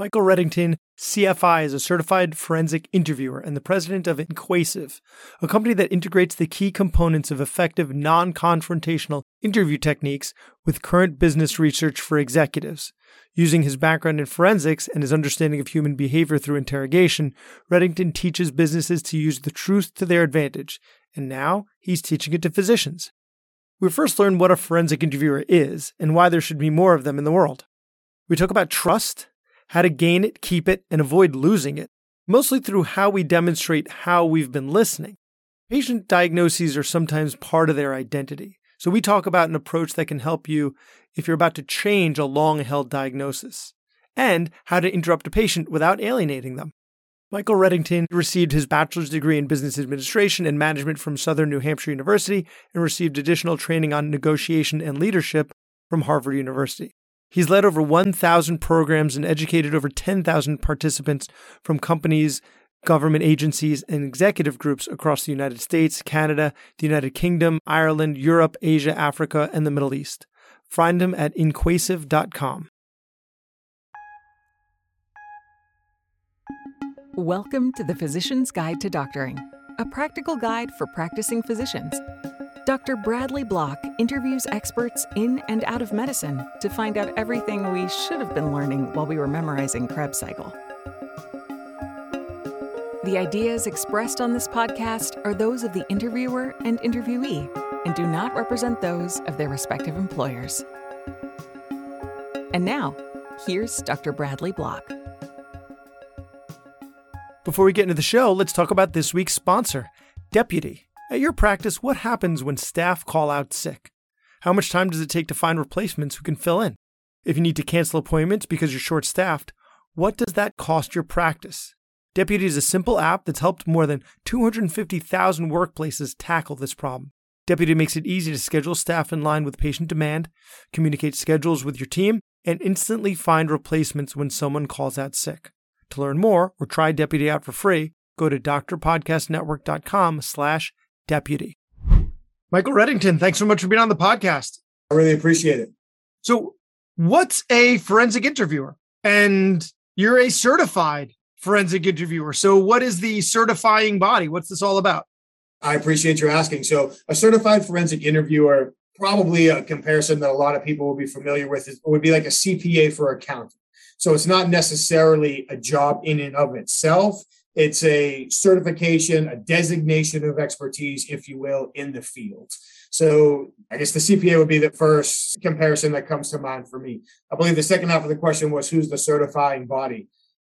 Michael Reddington, CFI, is a certified forensic interviewer and the president of Inquasive, a company that integrates the key components of effective non confrontational interview techniques with current business research for executives. Using his background in forensics and his understanding of human behavior through interrogation, Reddington teaches businesses to use the truth to their advantage, and now he's teaching it to physicians. We first learned what a forensic interviewer is and why there should be more of them in the world. We talk about trust how to gain it, keep it, and avoid losing it, mostly through how we demonstrate how we've been listening. Patient diagnoses are sometimes part of their identity, so we talk about an approach that can help you if you're about to change a long held diagnosis, and how to interrupt a patient without alienating them. Michael Reddington received his bachelor's degree in business administration and management from Southern New Hampshire University and received additional training on negotiation and leadership from Harvard University. He's led over 1,000 programs and educated over 10,000 participants from companies, government agencies, and executive groups across the United States, Canada, the United Kingdom, Ireland, Europe, Asia, Africa, and the Middle East. Find him at inquasive.com. Welcome to the Physician's Guide to Doctoring, a practical guide for practicing physicians. Dr. Bradley Block interviews experts in and out of medicine to find out everything we should have been learning while we were memorizing Krebs cycle. The ideas expressed on this podcast are those of the interviewer and interviewee and do not represent those of their respective employers. And now, here's Dr. Bradley Block. Before we get into the show, let's talk about this week's sponsor, Deputy. At your practice, what happens when staff call out sick? How much time does it take to find replacements who can fill in? If you need to cancel appointments because you're short staffed, what does that cost your practice? Deputy is a simple app that's helped more than 250,000 workplaces tackle this problem. Deputy makes it easy to schedule staff in line with patient demand, communicate schedules with your team, and instantly find replacements when someone calls out sick. To learn more or try Deputy out for free, go to drpodcastnetwork.com slash deputy. Michael Reddington, thanks so much for being on the podcast. I really appreciate it. So, what's a forensic interviewer? And you're a certified forensic interviewer. So, what is the certifying body? What's this all about? I appreciate your asking. So, a certified forensic interviewer, probably a comparison that a lot of people will be familiar with, is, would be like a CPA for accounting. So, it's not necessarily a job in and of itself. It's a certification, a designation of expertise, if you will, in the field. So I guess the CPA would be the first comparison that comes to mind for me. I believe the second half of the question was who's the certifying body?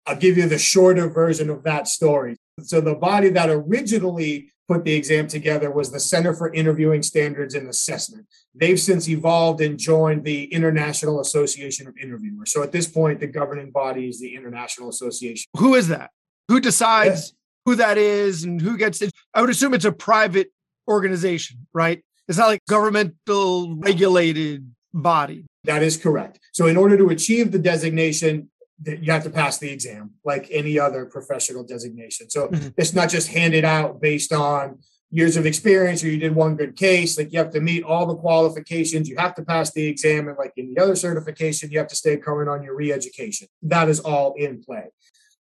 I'll give you the shorter version of that story. So the body that originally put the exam together was the Center for Interviewing Standards and Assessment. They've since evolved and joined the International Association of Interviewers. So at this point, the governing body is the International Association. Who is that? Who decides who that is and who gets it? I would assume it's a private organization, right? It's not like governmental regulated body. That is correct. So in order to achieve the designation, you have to pass the exam like any other professional designation. So mm-hmm. it's not just handed out based on years of experience or you did one good case. Like you have to meet all the qualifications. You have to pass the exam. And like any other certification, you have to stay current on your re education. That is all in play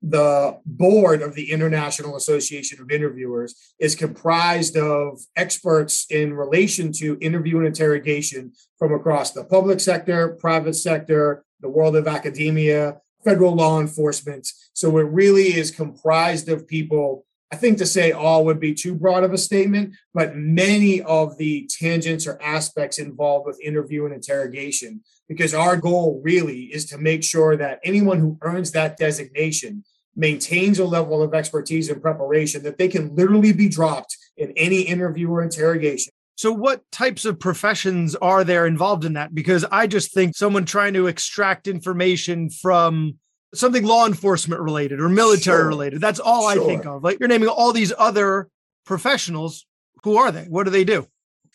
the board of the International Association of Interviewers is comprised of experts in relation to interview and interrogation from across the public sector, private sector, the world of academia, federal law enforcement. So it really is comprised of people. I think to say all would be too broad of a statement, but many of the tangents or aspects involved with interview and interrogation because our goal really is to make sure that anyone who earns that designation maintains a level of expertise and preparation that they can literally be dropped in any interview or interrogation. So, what types of professions are there involved in that? Because I just think someone trying to extract information from something law enforcement related or military sure. related. That's all sure. I think of. Like you're naming all these other professionals. Who are they? What do they do?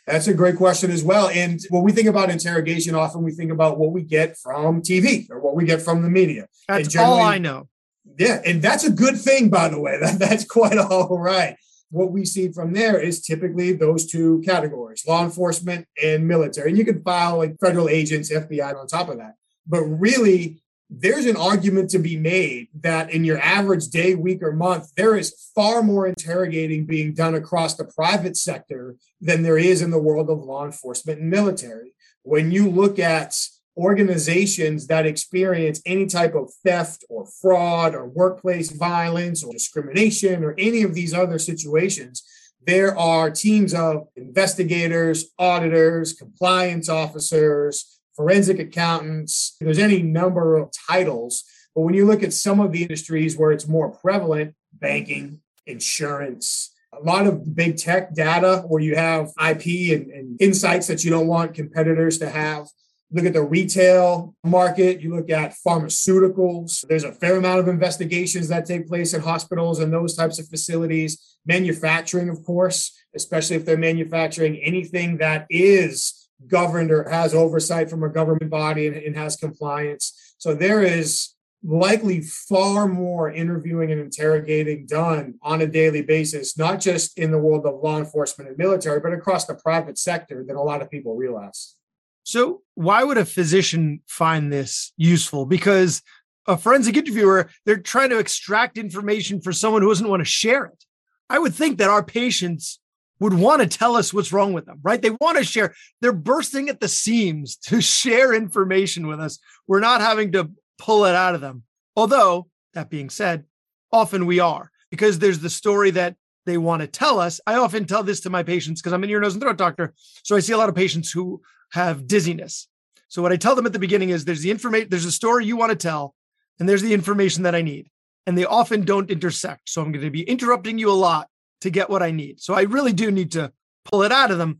That's a great question as well. And when we think about interrogation, often we think about what we get from TV or what we get from the media. That's all I know. Yeah. And that's a good thing, by the way. That, that's quite all right. What we see from there is typically those two categories law enforcement and military. And you can file like federal agents, FBI on top of that. But really, there's an argument to be made that in your average day, week, or month, there is far more interrogating being done across the private sector than there is in the world of law enforcement and military. When you look at organizations that experience any type of theft or fraud or workplace violence or discrimination or any of these other situations, there are teams of investigators, auditors, compliance officers, forensic accountants. There's any number of titles. But when you look at some of the industries where it's more prevalent, banking, insurance, a lot of big tech data where you have IP and, and insights that you don't want competitors to have look at the retail market, you look at pharmaceuticals. There's a fair amount of investigations that take place in hospitals and those types of facilities. Manufacturing, of course, especially if they're manufacturing anything that is governed or has oversight from a government body and, and has compliance. So there is likely far more interviewing and interrogating done on a daily basis, not just in the world of law enforcement and military, but across the private sector than a lot of people realize. So, why would a physician find this useful? Because a forensic interviewer, they're trying to extract information for someone who doesn't want to share it. I would think that our patients would want to tell us what's wrong with them, right? They want to share. They're bursting at the seams to share information with us. We're not having to pull it out of them. Although, that being said, often we are because there's the story that they want to tell us. I often tell this to my patients because I'm an ear, nose, and throat doctor. So I see a lot of patients who have dizziness. So what I tell them at the beginning is there's the information, there's a story you want to tell, and there's the information that I need. And they often don't intersect. So I'm going to be interrupting you a lot to get what I need. So I really do need to pull it out of them,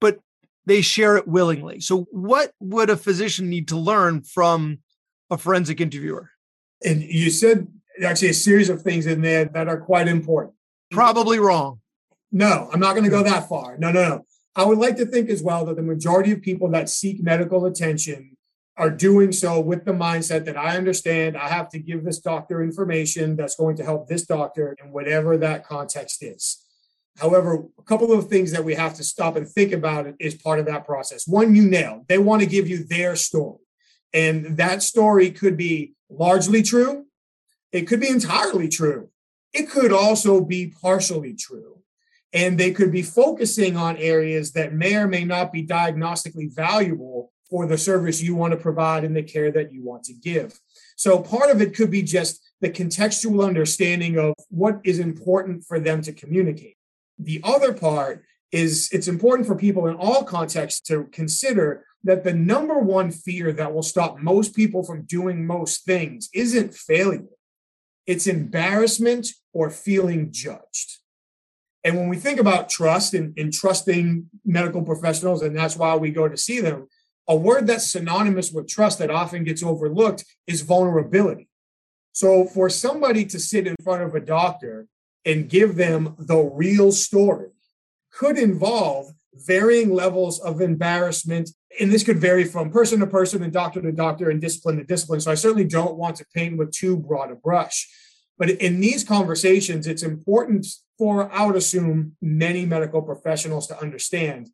but they share it willingly. So what would a physician need to learn from a forensic interviewer? And you said actually a series of things in there that are quite important. Probably wrong. No, I'm not going to go that far. No, no, no. I would like to think as well that the majority of people that seek medical attention are doing so with the mindset that I understand I have to give this doctor information that's going to help this doctor in whatever that context is. However, a couple of things that we have to stop and think about is part of that process. One, you nailed. They want to give you their story. And that story could be largely true. It could be entirely true. It could also be partially true and they could be focusing on areas that may or may not be diagnostically valuable for the service you want to provide and the care that you want to give. So part of it could be just the contextual understanding of what is important for them to communicate. The other part is it's important for people in all contexts to consider that the number one fear that will stop most people from doing most things isn't failure. It's embarrassment or feeling judged. And when we think about trust and, and, trusting medical professionals, and that's why we go to see them, a word that's synonymous with trust that often gets overlooked is vulnerability. So for somebody to sit in front of a doctor and give them the real story could involve varying levels of embarrassment. And this could vary from person to person and doctor to doctor and discipline to discipline. So I certainly don't want to paint with too broad a brush. But in these conversations, it's important for, I would assume, many medical professionals to understand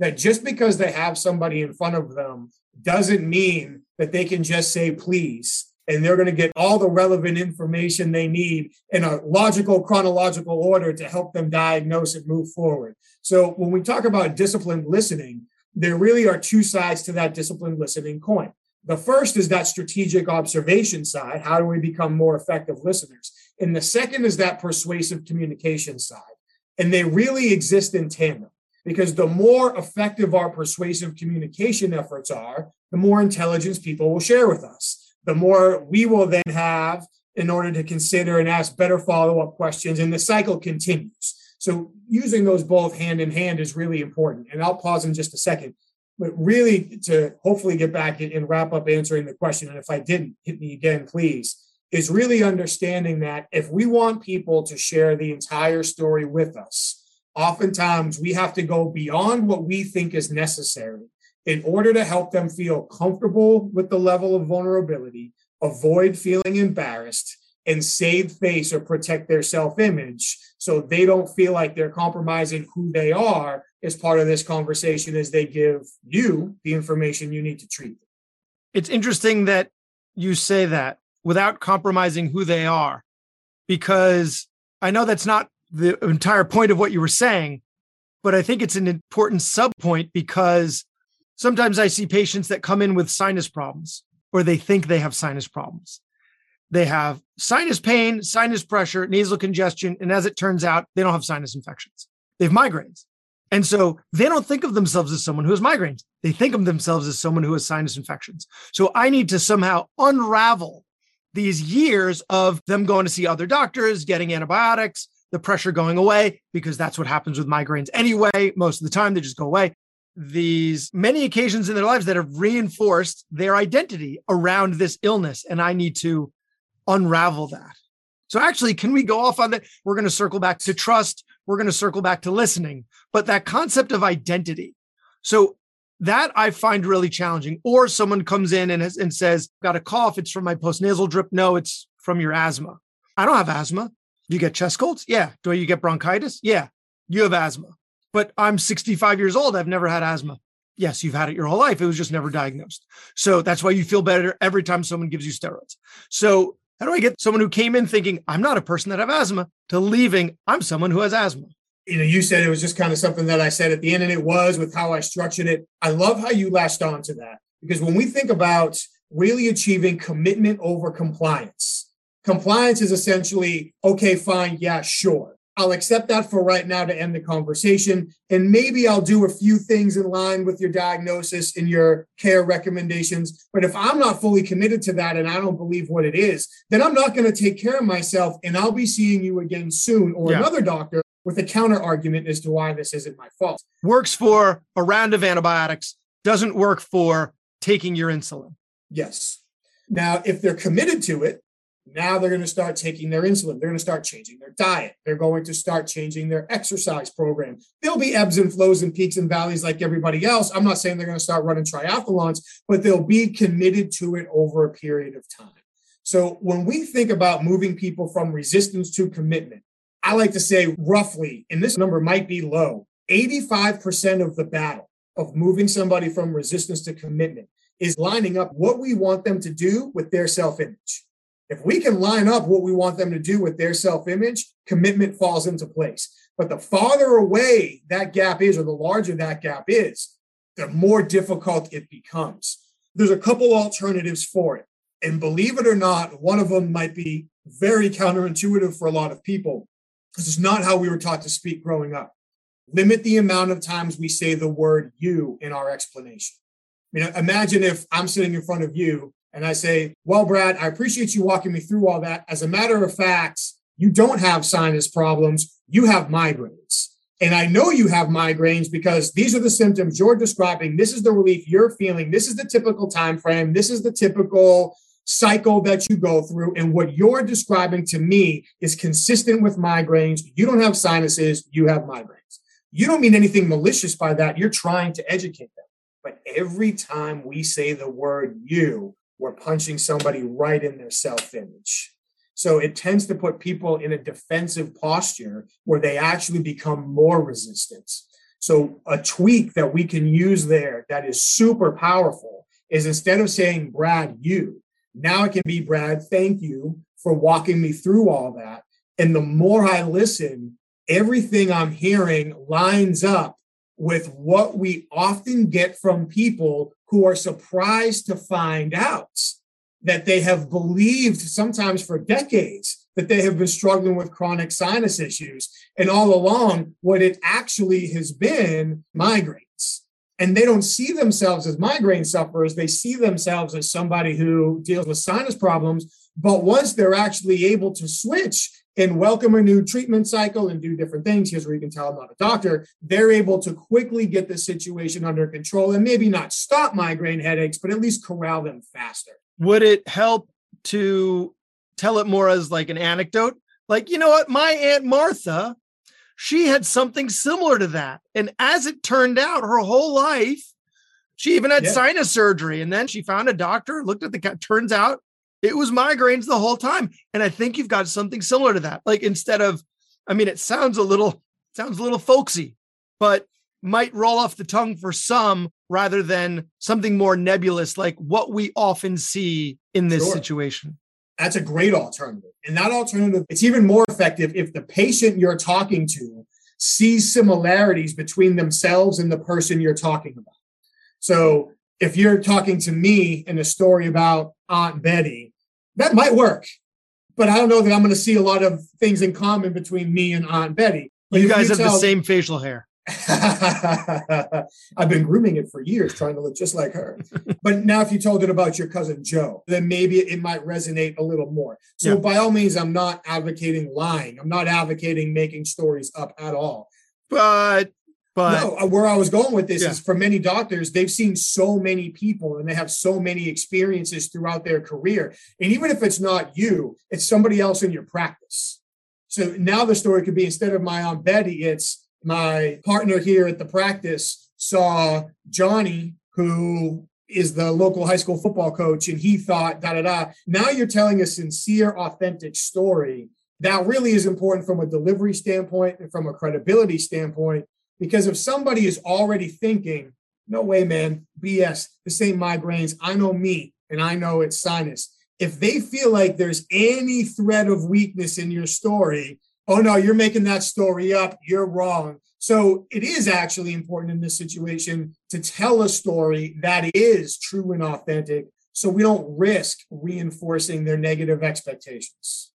that just because they have somebody in front of them doesn't mean that they can just say please and they're going to get all the relevant information they need in a logical chronological order to help them diagnose and move forward. So when we talk about disciplined listening, there really are two sides to that disciplined listening coin. The first is that strategic observation side. How do we become more effective listeners? And the second is that persuasive communication side. And they really exist in tandem because the more effective our persuasive communication efforts are, the more intelligence people will share with us. The more we will then have in order to consider and ask better follow up questions. And the cycle continues. So using those both hand in hand is really important. And I'll pause in just a second but really to hopefully get back and wrap up answering the question. And if I didn't, hit me again, please. Is really understanding that if we want people to share the entire story with us, oftentimes we have to go beyond what we think is necessary in order to help them feel comfortable with the level of vulnerability, avoid feeling embarrassed, and save face or protect their self image so they don't feel like they're compromising who they are as part of this conversation as they give you the information you need to treat them. It's interesting that you say that without compromising who they are, because I know that's not the entire point of what you were saying, but I think it's an important sub point because sometimes I see patients that come in with sinus problems or they think they have sinus problems. They have sinus pain, sinus pressure, nasal congestion, and as it turns out, they don't have sinus infections. They have migraines. And so they don't think of themselves as someone who has migraines. They think of themselves as someone who has sinus infections. So I need to somehow unravel these years of them going to see other doctors, getting antibiotics, the pressure going away, because that's what happens with migraines anyway. Most of the time, they just go away. These many occasions in their lives that have reinforced their identity around this illness. And I need to unravel that. So, actually, can we go off on that? We're going to circle back to trust. We're going to circle back to listening, but that concept of identity. So, that I find really challenging. Or someone comes in and, has, and says, Got a cough. It's from my postnasal drip. No, it's from your asthma. I don't have asthma. You get chest colds? Yeah. Do you get bronchitis? Yeah. You have asthma. But I'm 65 years old. I've never had asthma. Yes, you've had it your whole life. It was just never diagnosed. So that's why you feel better every time someone gives you steroids. So how do I get someone who came in thinking I'm not a person that have asthma to leaving I'm someone who has asthma? You know, you said it was just kind of something that I said at the end, and it was with how I structured it. I love how you latched on to that because when we think about really achieving commitment over compliance, Compliance is essentially, okay, fine, yeah, sure. I'll accept that for right now to end the conversation. And maybe I'll do a few things in line with your diagnosis and your care recommendations. But if I'm not fully committed to that and I don't believe what it is, then I'm not going to take care of myself and I'll be seeing you again soon or yeah. another doctor with a counter argument as to why this isn't my fault. Works for a round of antibiotics, doesn't work for taking your insulin. Yes. Now, if they're committed to it, now they're going to start taking their insulin. They're going to start changing their diet. They're going to start changing their exercise program. There'll be ebbs and flows and peaks and valleys like everybody else. I'm not saying they're going to start running triathlons, but they'll be committed to it over a period of time. So when we think about moving people from resistance to commitment, I like to say roughly, and this number might be low, 85% of the battle of moving somebody from resistance to commitment is lining up what we want them to do with their self image. If we can line up what we want them to do with their self image, commitment falls into place. But the farther away that gap is, or the larger that gap is, the more difficult it becomes. There's a couple alternatives for it. And believe it or not, one of them might be very counterintuitive for a lot of people because it's not how we were taught to speak growing up. Limit the amount of times we say the word you in our explanation. I mean, imagine if I'm sitting in front of you and I say, Well, Brad, I appreciate you walking me through all that. As a matter of fact, you don't have sinus problems, you have migraines. And I know you have migraines because these are the symptoms you're describing. This is the relief you're feeling. This is the typical time frame. This is the typical cycle that you go through. And what you're describing to me is consistent with migraines. You don't have sinuses, you have migraines. You don't mean anything malicious by that. You're trying to educate them. But every time we say the word you, we're punching somebody right in their self image. So it tends to put people in a defensive posture where they actually become more resistant. So a tweak that we can use there that is super powerful is instead of saying, Brad, you, now it can be, Brad, thank you for walking me through all that. And the more I listen, everything I'm hearing lines up with what we often get from people who are surprised to find out that they have believed sometimes for decades that they have been struggling with chronic sinus issues. And all along, what it actually has been migraines. And they don't see themselves as migraine sufferers. They see themselves as somebody who deals with sinus problems. But once they're actually able to switch and welcome a new treatment cycle and do different things. Here's where you can tell I'm not a doctor. They're able to quickly get the situation under control and maybe not stop migraine headaches, but at least corral them faster. Would it help to tell it more as like an anecdote? Like, you know what? My Aunt Martha, she had something similar to that. And as it turned out, her whole life, she even had yeah. sinus surgery. And then she found a doctor, looked at the, turns out it was migraines the whole time. And I think you've got something similar to that. Like instead of, I mean, it sounds a little, sounds a little folksy, but might roll off the tongue for some rather than something more nebulous like what we often see in this sure. situation. That's a great alternative. And that alternative, it's even more effective if the patient you're talking to sees similarities between themselves and the person you're talking about. So if you're talking to me in a story about Aunt Betty, that might work. But I don't know that I'm going to see a lot of things in common between me and Aunt Betty. But you guys you have tell, the same facial hair. I've been grooming it for years, trying to look just like her. but now, if you told it about your cousin Joe, then maybe it might resonate a little more. So, yeah. by all means, I'm not advocating lying. I'm not advocating making stories up at all. But, but no, uh, where I was going with this yeah. is for many doctors, they've seen so many people and they have so many experiences throughout their career. And even if it's not you, it's somebody else in your practice. So now the story could be instead of my aunt Betty, it's my partner here at the practice saw Johnny, who is the local high school football coach, and he thought da da da. Now you're telling a sincere, authentic story. That really is important from a delivery standpoint and from a credibility standpoint. Because if somebody is already thinking, no way, man, BS, the same migraines, I know me and I know it's sinus. If they feel like there's any thread of weakness in your story, oh no, you're making that story up. You're wrong. So it is actually important in this situation to tell a story that is true and authentic so we don't risk reinforcing their negative expectations.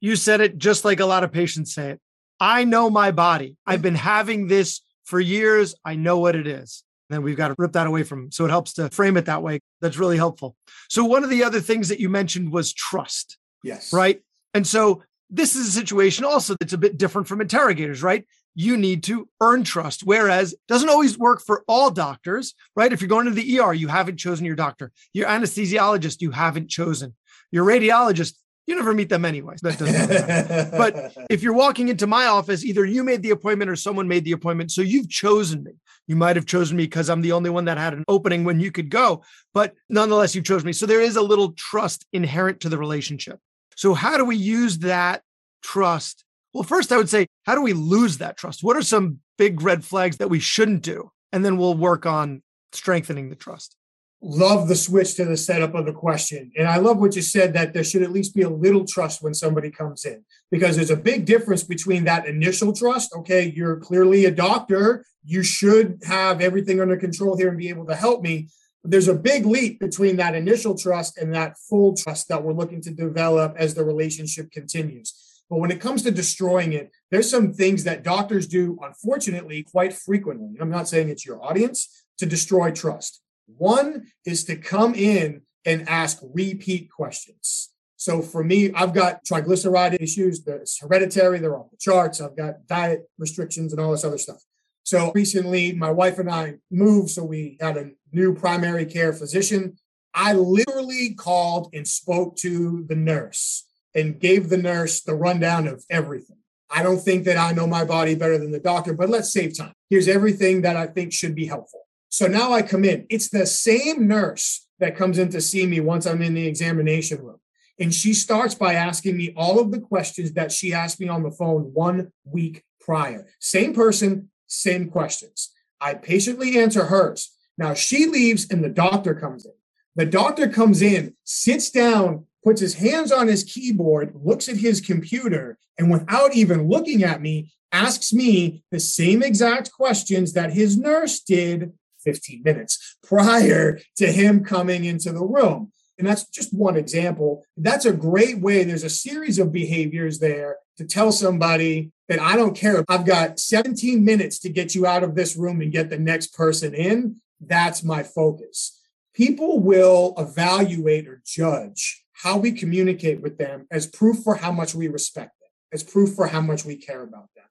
You said it just like a lot of patients say it. I know my body. I've been having this for years. I know what it is. And then we've got to rip that away from them. So it helps to frame it that way. That's really helpful. So one of the other things that you mentioned was trust. Yes. Right. And so this is a situation also that's a bit different from interrogators, right? You need to earn trust, whereas doesn't always work for all doctors, right? If you're going to the ER, you haven't chosen your doctor. Your anesthesiologist, you haven't chosen. Your radiologist, you never meet them anyways. That doesn't matter. but if you're walking into my office, either you made the appointment or someone made the appointment. So you've chosen me. You might have chosen me because I'm the only one that had an opening when you could go, but nonetheless, you chose me. So there is a little trust inherent to the relationship. So, how do we use that trust? Well, first, I would say, how do we lose that trust? What are some big red flags that we shouldn't do? And then we'll work on strengthening the trust. Love the switch to the setup of the question. And I love what you said that there should at least be a little trust when somebody comes in, because there's a big difference between that initial trust. Okay, you're clearly a doctor. You should have everything under control here and be able to help me But there's a big leap between that initial trust and that full trust that we're looking to develop as the relationship continues. But when it comes to destroying it, there's some things that doctors do, unfortunately, quite frequently. I'm not saying it's your audience to destroy trust. One is to come in and ask repeat questions. So for me, I've got triglyceride issues. It's hereditary. They're off the charts. I've got diet restrictions and all this other stuff. So recently, my wife and I moved, so we had a new primary care physician. I literally called and spoke to the nurse and gave the nurse the rundown of everything. I don't think that I know my body better than the doctor, but let's save time. Here's everything that I think should be helpful. So now I come in. It's the same nurse that comes in to see me once I'm in the examination room. And she starts by asking me all of the questions that she asked me on the phone one week prior. Same person, same questions. I patiently answer hers. Now she leaves and the doctor comes in. The doctor comes in, sits down, puts his hands on his keyboard, looks at his computer, and without even looking at me, asks me the same exact questions that his nurse did 15 minutes prior to him coming into the room. And that's just one example. That's a great way. There's a series of behaviors there to tell somebody that I don't care. I've got 17 minutes to get you out of this room and get the next person in. That's my focus. People will evaluate or judge how we communicate with them as proof for how much we respect them, as proof for how much we care about them.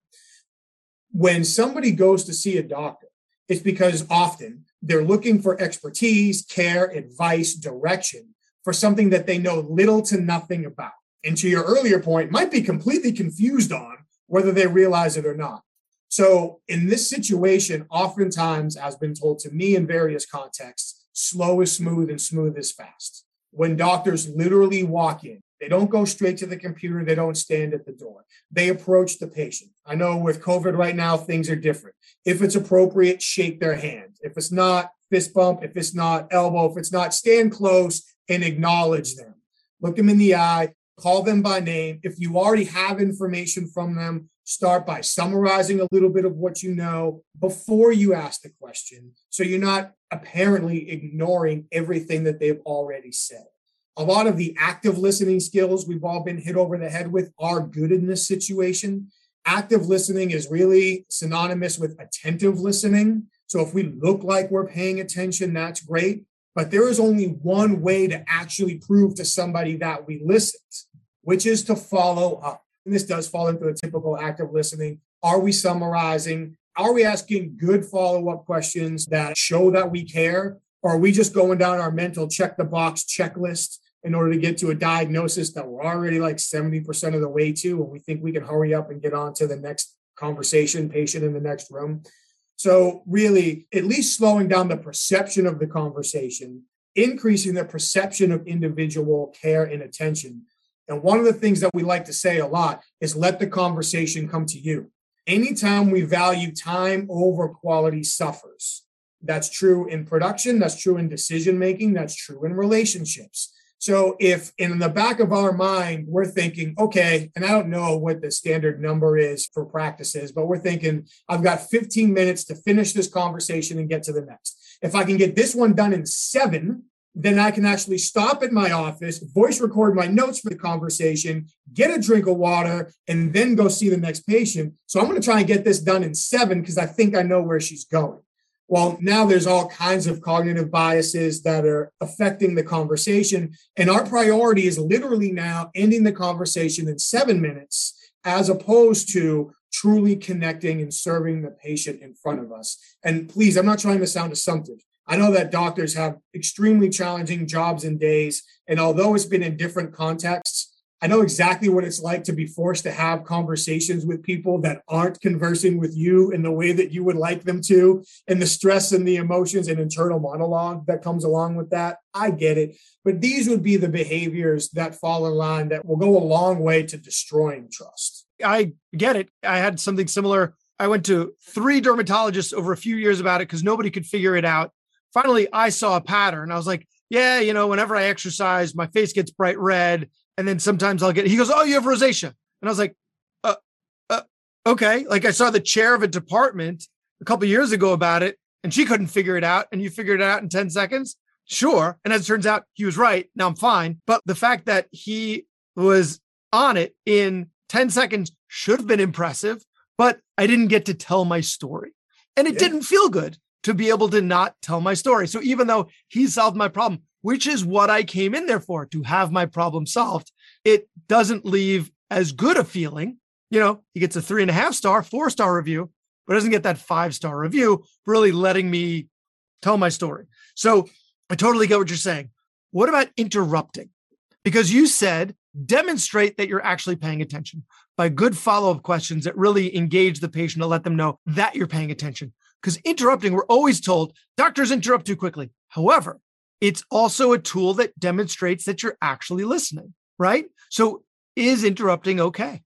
When somebody goes to see a doctor, it's because often they're looking for expertise, care, advice, direction for something that they know little to nothing about. And to your earlier point, might be completely confused on whether they realize it or not. So in this situation, oftentimes, as been told to me in various contexts, slow is smooth and smooth is fast. When doctors literally walk in, They don't go straight to the computer. They don't stand at the door. They approach the patient. I know with COVID right now, things are different. If it's appropriate, shake their hand. If it's not, fist bump. If it's not, elbow. If it's not, stand close and acknowledge them. Look them in the eye, call them by name. If you already have information from them, start by summarizing a little bit of what you know before you ask the question. So you're not apparently ignoring everything that they've already said. A lot of the active listening skills we've all been hit over the head with are good in this situation. Active listening is really synonymous with attentive listening. So if we look like we're paying attention, that's great. But there is only one way to actually prove to somebody that we listened, which is to follow up. And this does fall into the typical active listening. Are we summarizing? Are we asking good follow up questions that show that we care? Or are we just going down our mental check the box checklist in order to get to a diagnosis that we're already like 70% of the way to and we think we can hurry up and get on to the next conversation patient in the next room so, really, at least slowing down the perception of the conversation, increasing the perception of individual care and attention. And one of the things that we like to say a lot is let the conversation come to you. Anytime we value time over quality suffers. That's true in production, that's true in decision making, that's true in relationships. So if in the back of our mind, we're thinking, okay, and I don't know what the standard number is for practices, but we're thinking, I've got 15 minutes to finish this conversation and get to the next. If I can get this one done in seven, then I can actually stop at my office, voice record my notes for the conversation, get a drink of water, and then go see the next patient. So I'm going to try and get this done in seven because I think I know where she's going. Well, now there's all kinds of cognitive biases that are affecting the conversation. And our priority is literally now ending the conversation in seven minutes, as opposed to truly connecting and serving the patient in front of us. And please, I'm not trying to sound assumptive. I know that doctors have extremely challenging jobs and days. And although it's been in different contexts, I know exactly what it's like to be forced to have conversations with people that aren't conversing with you in the way that you would like them to, and the stress and the emotions and internal monologue that comes along with that. I get it. But these would be the behaviors that fall in line that will go a long way to destroying trust. I get it. I had something similar. I went to three dermatologists over a few years about it because nobody could figure it out. Finally, I saw a pattern. I was like, yeah, you know, whenever I exercise, my face gets bright red and then sometimes I'll get, he goes, Oh, you have rosacea. And I was like, uh, uh, okay. Like I saw the chair of a department a couple years ago about it and she couldn't figure it out. And you figured it out in 10 seconds. Sure. And as it turns out, he was right. Now I'm fine. But the fact that he was on it in 10 seconds should have been impressive, but I didn't get to tell my story. And it yeah. didn't feel good to be able to not tell my story. So even though he solved my problem, which is what I came in there for to have my problem solved. It doesn't leave as good a feeling. You know, he gets a three and a half star, four star review, but doesn't get that five star review, really letting me tell my story. So I totally get what you're saying. What about interrupting? Because you said demonstrate that you're actually paying attention by good follow up questions that really engage the patient to let them know that you're paying attention. Because interrupting, we're always told doctors interrupt too quickly. However, it's also a tool that demonstrates that you're actually listening, right? So is interrupting okay?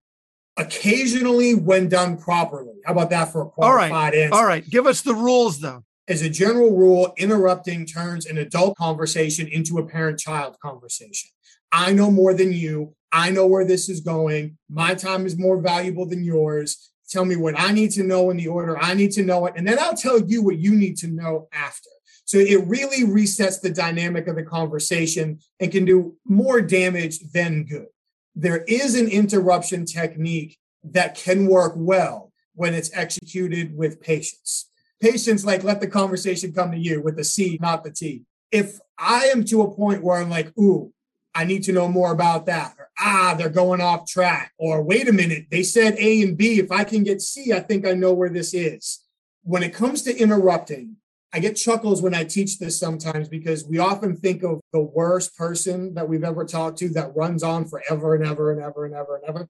Occasionally when done properly. How about that for a qualified All right. answer? All right. Give us the rules though. As a general rule, interrupting turns an adult conversation into a parent child conversation. I know more than you. I know where this is going. My time is more valuable than yours. Tell me what I need to know in the order I need to know it. And then I'll tell you what you need to know after. So it really resets the dynamic of the conversation and can do more damage than good. There is an interruption technique that can work well when it's executed with patience. Patience, like let the conversation come to you with the C, not the T. If I am to a point where I'm like, ooh, I need to know more about that, or ah, they're going off track, or wait a minute, they said A and B. If I can get C, I think I know where this is. When it comes to interrupting, I get chuckles when I teach this sometimes because we often think of the worst person that we've ever talked to that runs on forever and ever and ever and ever and ever.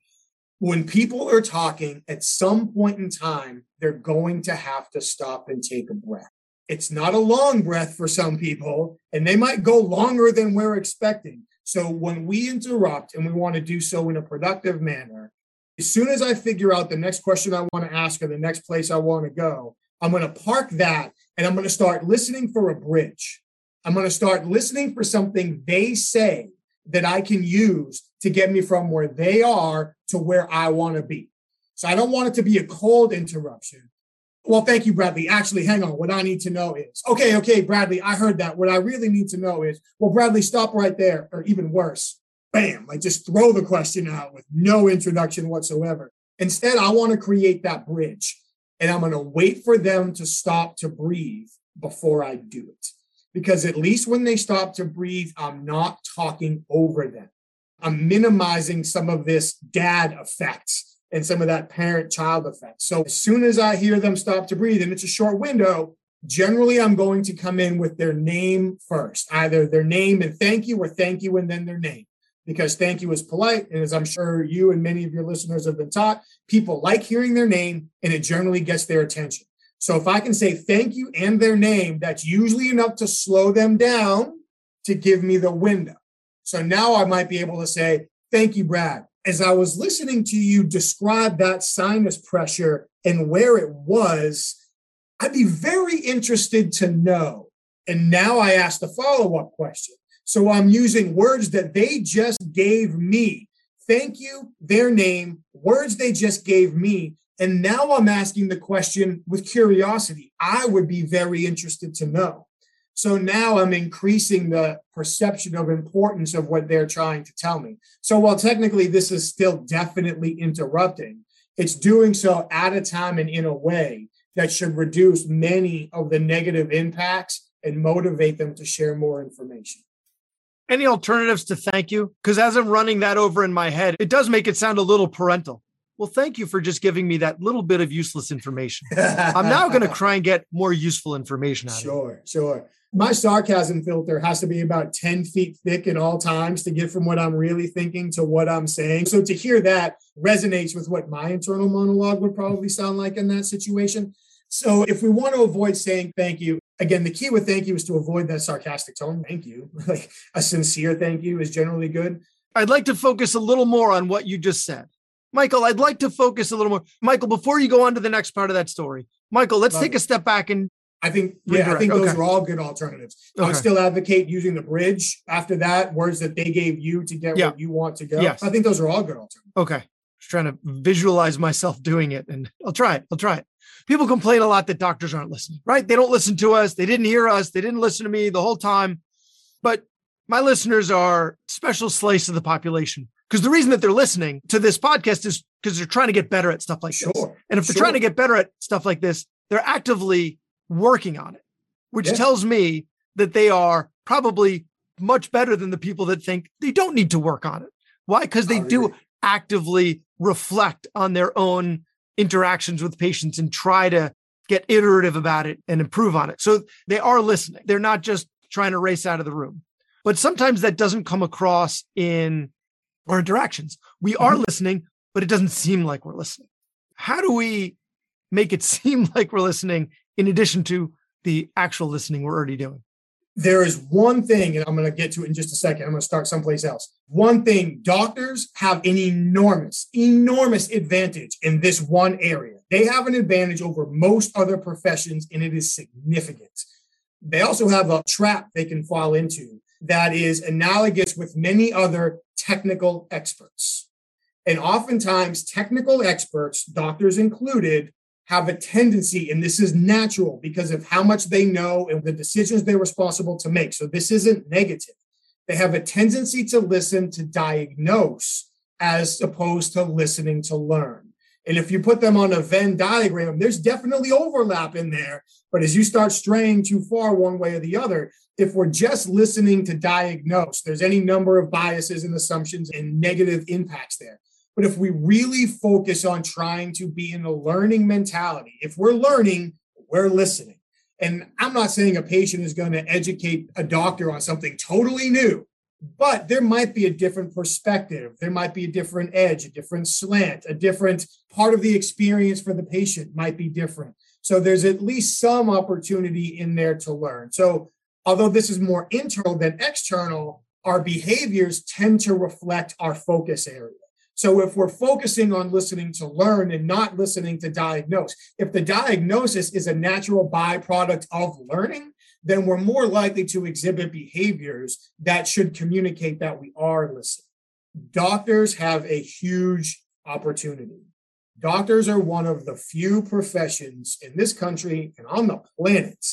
When people are talking, at some point in time, they're going to have to stop and take a breath. It's not a long breath for some people, and they might go longer than we're expecting. So when we interrupt and we want to do so in a productive manner, as soon as I figure out the next question I want to ask or the next place I want to go, I'm going to park that and I'm going to start listening for a bridge. I'm going to start listening for something they say that I can use to get me from where they are to where I want to be. So I don't want it to be a cold interruption. Well, thank you, Bradley. Actually, hang on. What I need to know is okay, okay, Bradley, I heard that. What I really need to know is well, Bradley, stop right there. Or even worse, bam, like just throw the question out with no introduction whatsoever. Instead, I want to create that bridge and I'm going to wait for them to stop to breathe before I do it. Because at least when they stop to breathe, I'm not talking over them. I'm minimizing some of this dad effect and some of that parent child effect. So as soon as I hear them stop to breathe, and it's a short window, generally I'm going to come in with their name first, either their name and thank you or thank you and then their name. Because thank you is polite. And as I'm sure you and many of your listeners have been taught, people like hearing their name and it generally gets their attention. So if I can say thank you and their name, that's usually enough to slow them down to give me the window. So now I might be able to say, thank you, Brad as I was listening to you describe that sinus pressure and where it was, I'd be very interested to know. And now I ask the follow up question. So I'm using words that they just gave me. Thank you, their name, words they just gave me. And now I'm asking the question with curiosity. I would be very interested to know. So now I'm increasing the perception of importance of what they're trying to tell me. So while technically this is still definitely interrupting, it's doing so at a time and in a way that should reduce many of the negative impacts and motivate them to share more information. Any alternatives to thank you? Because as I'm running that over in my head, it does make it sound a little parental. Well, thank you for just giving me that little bit of useless information. I'm now going to try and get more useful information out sure, of it. Sure, sure my sarcasm filter has to be about 10 feet thick at all times to get from what I'm really thinking to what I'm saying. So to hear that resonates with what my internal monologue would probably sound like in that situation. So if we want to avoid saying thank you, again, the key with thank you is to avoid that sarcastic tone. Thank you. Like a sincere thank you is generally good. I'd like to focus a little more on what you just said. Michael, I'd like to focus a little more. Michael, before you go on to the next part of that story, Michael, let's Love take it. a step back and I think, yeah, I think those okay. are all good alternatives. Okay. I would still advocate using the bridge after that, words that they gave you to get yeah. where you want to go. Yes. I think those are all good alternatives. Okay. Trying to visualize myself doing it and I'll try it. I'll try it. People complain a lot that doctors aren't listening, right? They don't listen to us. They didn't hear us. They didn't listen to me the whole time. But my listeners are special slice of the population because the reason that they're listening to this podcast is because they're trying to get better at stuff like sure. this. And if they're trying to get better at stuff like this, they're actively working on it, which yeah. tells me that they are probably much better than the people that think they don't need to work on it. Why? Because they do actively reflect on their own interactions with patients and try to get iterative about it and improve on it. So they are listening. They're not just trying to race out of the room. But sometimes that doesn't come across in our interactions. We are mm-hmm. listening, but it doesn't seem like we're listening. How do we make it seem like we're listening in addition to the actual listening we're already doing? There is one thing, and I'm going to get to it in just a second. I'm going to start someplace else. One thing doctors have an enormous, enormous advantage in this one area. They have an advantage over most other professions, and it is significant. They also have a trap they can fall into that is analogous with many other technical experts. And oftentimes, technical experts, doctors included, have a tendency, and this is natural because of how much they know and the decisions they're responsible to make. So this isn't negative. They have a tendency to listen to diagnose as opposed to listening to learn. And if you put them on a Venn diagram, there's definitely overlap in there. But as you start straying too far one way or the other, if we're just listening to diagnose, there's any number of biases and assumptions and negative impacts there. But if we really focus on trying to be in a learning mentality, if we're learning, we're listening. And I'm not saying a patient is going to educate a doctor on something totally new, but there might be a different perspective. There might be a different edge, a different slant, a different part of the experience for the patient might be different. So there's at least some opportunity in there to learn. So although this is more internal than external, our behaviors tend to reflect our focus area. So if we're focusing on listening to learn and not listening to diagnose, if the diagnosis is a natural byproduct of learning, then we're more likely to exhibit behaviors that should communicate that we are listening. Doctors have a huge opportunity. Doctors are one of the few professions in this country and on the planet.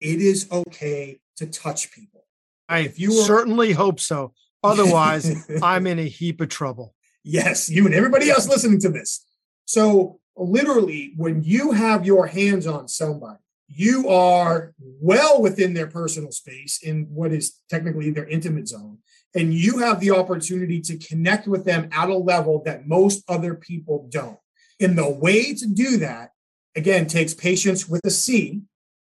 It is okay to touch people. I if you certainly hope so. Otherwise, I'm in a heap of trouble. Yes, you and everybody else listening to this. So, literally, when you have your hands on somebody, you are well within their personal space in what is technically their intimate zone. And you have the opportunity to connect with them at a level that most other people don't. And the way to do that, again, takes patience with a C,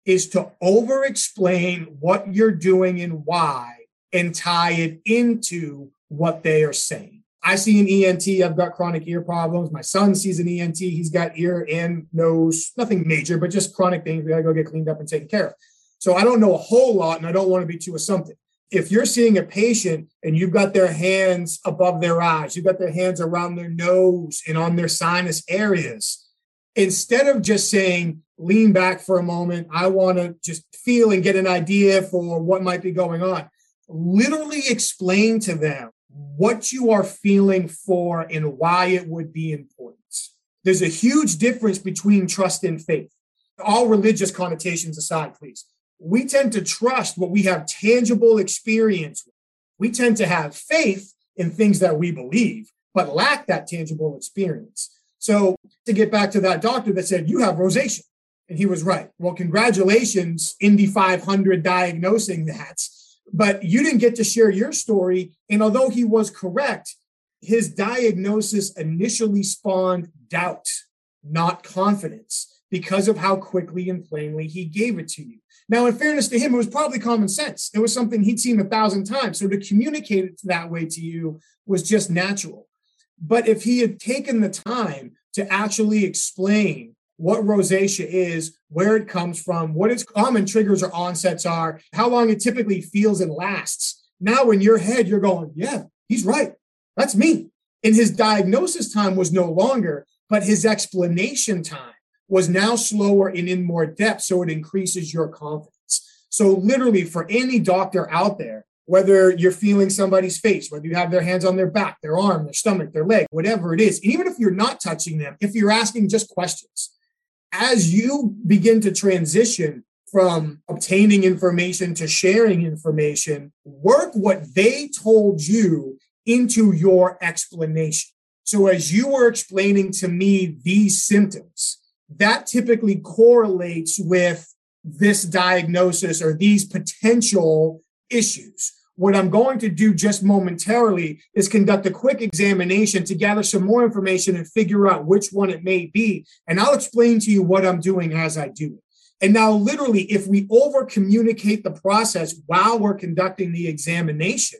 is to over explain what you're doing and why and tie it into what they are saying. I see an ENT. I've got chronic ear problems. My son sees an ENT. He's got ear and nose, nothing major, but just chronic things. We got to go get cleaned up and taken care of. So I don't know a whole lot and I don't want to be too assumptive. If you're seeing a patient and you've got their hands above their eyes, you've got their hands around their nose and on their sinus areas, instead of just saying, lean back for a moment, I want to just feel and get an idea for what might be going on, literally explain to them what you are feeling for and why it would be important. There's a huge difference between trust and faith. All religious connotations aside, please. We tend to trust what we have tangible experience with. We tend to have faith in things that we believe, but lack that tangible experience. So, to get back to that doctor that said, You have rosacea. And he was right. Well, congratulations, Indy 500 diagnosing that but you didn't get to share your story. And although he was correct, his diagnosis initially spawned doubt, not confidence, because of how quickly and plainly he gave it to you. Now, in fairness to him, it was probably common sense. It was something he'd seen a thousand times. So to communicate it that way to you was just natural. But if he had taken the time to actually explain what rosacea is, where it comes from, what its common triggers or onsets are, how long it typically feels and lasts. Now, in your head, you're going, yeah, he's right. That's me. And his diagnosis time was no longer, but his explanation time was now slower and in more depth. So it increases your confidence. So, literally, for any doctor out there, whether you're feeling somebody's face, whether you have their hands on their back, their arm, their stomach, their leg, whatever it is, even if you're not touching them, if you're asking just questions, as you begin to transition from obtaining information to sharing information, work what they told you into your explanation. So, as you were explaining to me these symptoms, that typically correlates with this diagnosis or these potential issues. What I'm going to do just momentarily is conduct a quick examination to gather some more information and figure out which one it may be. And I'll explain to you what I'm doing as I do it. And now, literally, if we over communicate the process while we're conducting the examination,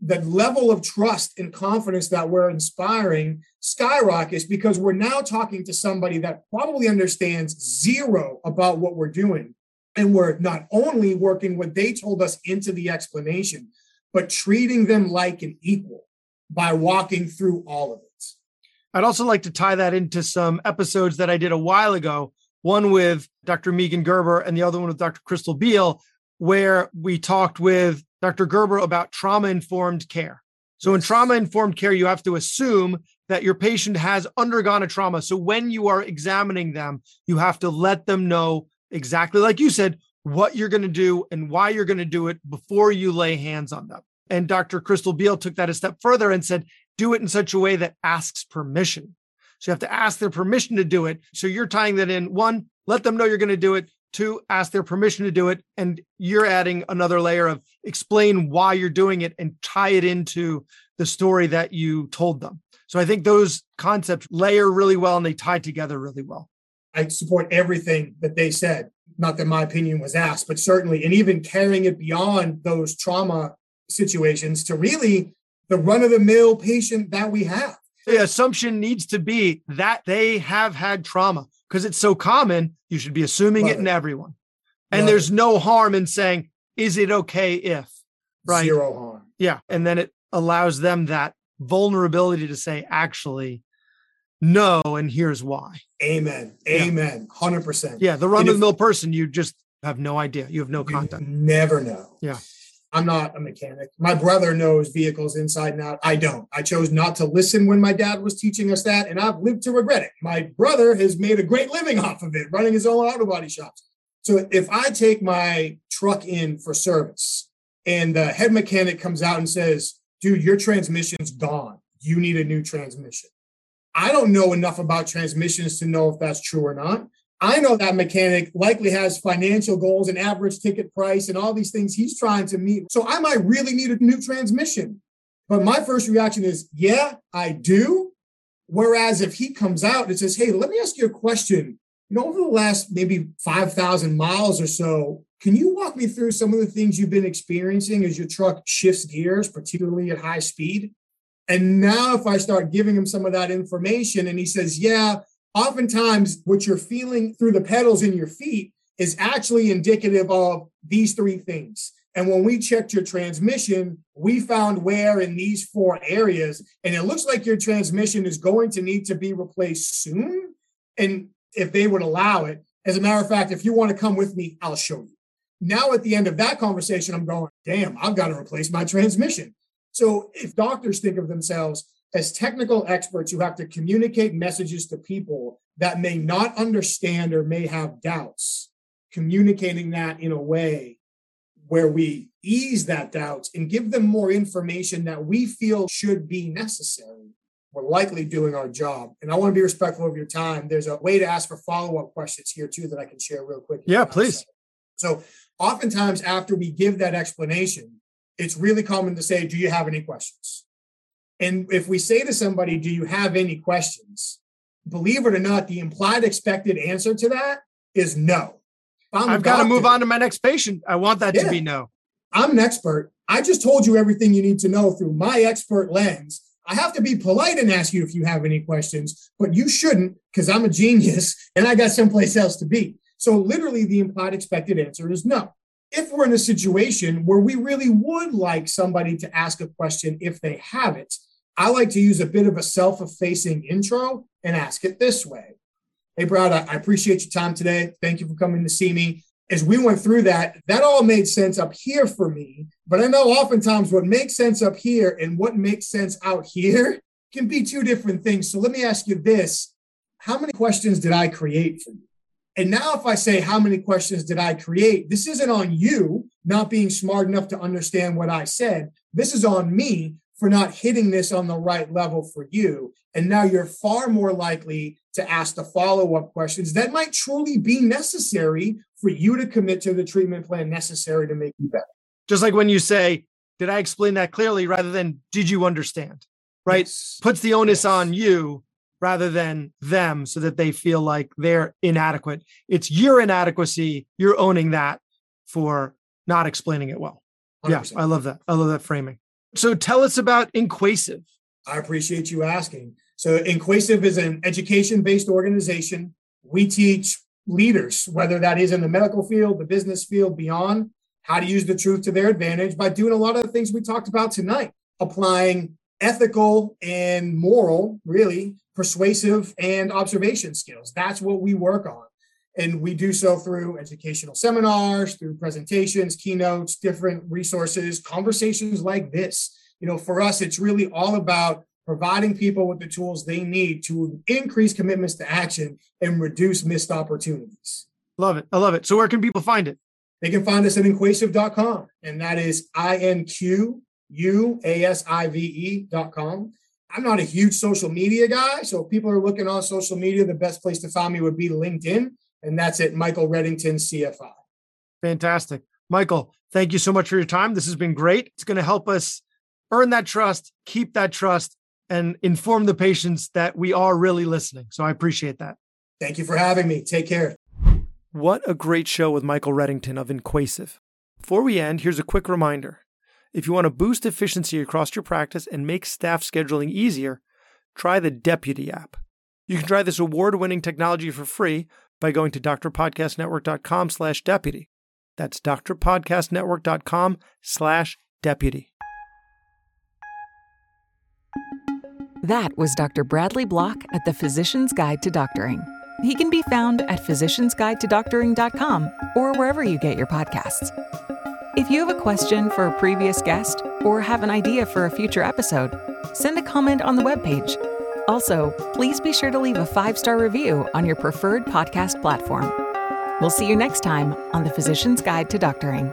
the level of trust and confidence that we're inspiring skyrockets because we're now talking to somebody that probably understands zero about what we're doing. And we're not only working what they told us into the explanation, but treating them like an equal by walking through all of it. I'd also like to tie that into some episodes that I did a while ago, one with Dr. Megan Gerber and the other one with Dr. Crystal Beal, where we talked with Dr. Gerber about trauma informed care. So, in trauma informed care, you have to assume that your patient has undergone a trauma. So, when you are examining them, you have to let them know exactly like you said what you're going to do and why you're going to do it before you lay hands on them. And Dr. Crystal Beal took that a step further and said, do it in such a way that asks permission. So you have to ask their permission to do it. So you're tying that in one, let them know you're going to do it. Two, ask their permission to do it. And you're adding another layer of explain why you're doing it and tie it into the story that you told them. So I think those concepts layer really well and they tie together really well. I support everything that they said. Not that my opinion was asked, but certainly, and even carrying it beyond those trauma situations to really the run of the mill patient that we have. The assumption needs to be that they have had trauma because it's so common. You should be assuming Love it in everyone. And Love there's it. no harm in saying, is it okay if? Right. Zero harm. Yeah. And then it allows them that vulnerability to say, actually, no, and here's why. Amen. Amen. Hundred percent. Yeah. The run of the mill person, you just have no idea. You have no contact. Never know. Yeah. I'm not a mechanic. My brother knows vehicles inside and out. I don't. I chose not to listen when my dad was teaching us that, and I've lived to regret it. My brother has made a great living off of it, running his own auto body shops. So if I take my truck in for service and the head mechanic comes out and says, dude, your transmission's gone. You need a new transmission. I don't know enough about transmissions to know if that's true or not. I know that mechanic likely has financial goals and average ticket price and all these things he's trying to meet. So I might really need a new transmission. But my first reaction is, yeah, I do. Whereas if he comes out and says, hey, let me ask you a question. You know, over the last maybe 5,000 miles or so, can you walk me through some of the things you've been experiencing as your truck shifts gears, particularly at high speed? And now, if I start giving him some of that information and he says, yeah, oftentimes what you're feeling through the pedals in your feet is actually indicative of these three things. And when we checked your transmission, we found wear in these four areas. And it looks like your transmission is going to need to be replaced soon. And if they would allow it, as a matter of fact, if you want to come with me, I'll show you. Now, at the end of that conversation, I'm going, damn, I've got to replace my transmission. So if doctors think of themselves as technical experts who have to communicate messages to people that may not understand or may have doubts, communicating that in a way where we ease that doubt and give them more information that we feel should be necessary, we're likely doing our job. And I want to be respectful of your time. There's a way to ask for follow up questions here, too, that I can share real quick. Yeah, please. So, oftentimes, after we give that explanation, it's really common to say, Do you have any questions? And if we say to somebody, Do you have any questions? Believe it or not, the implied expected answer to that is no. I've got to move on to my next patient. I want that yeah, to be no. I'm an expert. I just told you everything you need to know through my expert lens. I have to be polite and ask you if you have any questions, but you shouldn't because I'm a genius and I got someplace else to be. So, literally, the implied expected answer is no. If we're in a situation where we really would like somebody to ask a question if they have it, I like to use a bit of a self effacing intro and ask it this way Hey, Brad, I appreciate your time today. Thank you for coming to see me. As we went through that, that all made sense up here for me. But I know oftentimes what makes sense up here and what makes sense out here can be two different things. So let me ask you this How many questions did I create for you? And now, if I say, How many questions did I create? This isn't on you not being smart enough to understand what I said. This is on me for not hitting this on the right level for you. And now you're far more likely to ask the follow up questions that might truly be necessary for you to commit to the treatment plan necessary to make you better. Just like when you say, Did I explain that clearly rather than did you understand? Right? Yes. Puts the onus yes. on you rather than them so that they feel like they're inadequate. It's your inadequacy. You're owning that for not explaining it well. 100%. Yeah, I love that. I love that framing. So tell us about Inquasive. I appreciate you asking. So Inquasive is an education-based organization. We teach leaders, whether that is in the medical field, the business field, beyond, how to use the truth to their advantage by doing a lot of the things we talked about tonight, applying ethical and moral, really persuasive and observation skills. That's what we work on. And we do so through educational seminars, through presentations, keynotes, different resources, conversations like this. You know, for us, it's really all about providing people with the tools they need to increase commitments to action and reduce missed opportunities. Love it. I love it. So, where can people find it? They can find us at inquasive.com, and that is I N Q U A S I V E.com. I'm not a huge social media guy. So, if people are looking on social media, the best place to find me would be LinkedIn and that's at Michael Reddington CFI. Fantastic. Michael, thank you so much for your time. This has been great. It's going to help us earn that trust, keep that trust, and inform the patients that we are really listening. So I appreciate that. Thank you for having me. Take care. What a great show with Michael Reddington of Inquasive. Before we end, here's a quick reminder. If you want to boost efficiency across your practice and make staff scheduling easier, try the Deputy app. You can try this award-winning technology for free by going to drpodcastnetwork.com slash deputy. That's drpodcastnetwork.com slash deputy. That was Dr. Bradley Block at the Physician's Guide to Doctoring. He can be found at physiciansguidetodoctoring.com or wherever you get your podcasts. If you have a question for a previous guest or have an idea for a future episode, send a comment on the webpage. Also, please be sure to leave a five star review on your preferred podcast platform. We'll see you next time on The Physician's Guide to Doctoring.